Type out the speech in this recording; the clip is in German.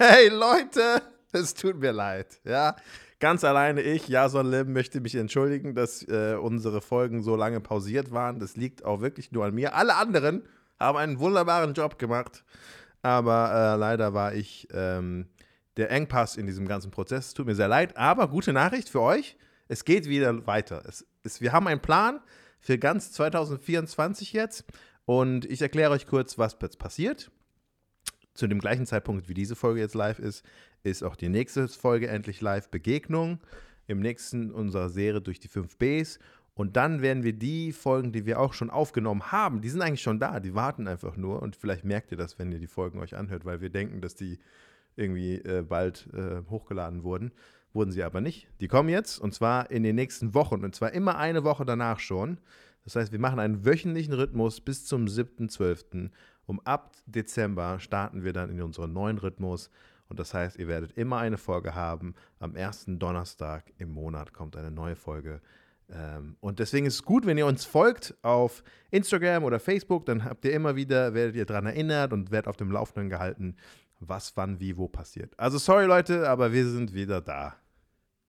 Hey Leute, es tut mir leid. Ja, ganz alleine ich, Jason Lim, möchte mich entschuldigen, dass äh, unsere Folgen so lange pausiert waren. Das liegt auch wirklich nur an mir. Alle anderen haben einen wunderbaren Job gemacht, aber äh, leider war ich ähm, der Engpass in diesem ganzen Prozess. Es tut mir sehr leid, aber gute Nachricht für euch: Es geht wieder weiter. Es, es, wir haben einen Plan für ganz 2024 jetzt und ich erkläre euch kurz, was jetzt passiert zu dem gleichen Zeitpunkt, wie diese Folge jetzt live ist, ist auch die nächste Folge endlich live Begegnung. Im nächsten unserer Serie durch die 5 Bs. Und dann werden wir die Folgen, die wir auch schon aufgenommen haben, die sind eigentlich schon da, die warten einfach nur. Und vielleicht merkt ihr das, wenn ihr die Folgen euch anhört, weil wir denken, dass die irgendwie äh, bald äh, hochgeladen wurden. Wurden sie aber nicht. Die kommen jetzt und zwar in den nächsten Wochen und zwar immer eine Woche danach schon. Das heißt, wir machen einen wöchentlichen Rhythmus bis zum 7.12. Um ab Dezember starten wir dann in unseren neuen Rhythmus. Und das heißt, ihr werdet immer eine Folge haben. Am ersten Donnerstag im Monat kommt eine neue Folge. Ähm, und deswegen ist es gut, wenn ihr uns folgt auf Instagram oder Facebook, dann habt ihr immer wieder, werdet ihr daran erinnert und werdet auf dem Laufenden gehalten, was, wann, wie, wo passiert. Also sorry Leute, aber wir sind wieder da.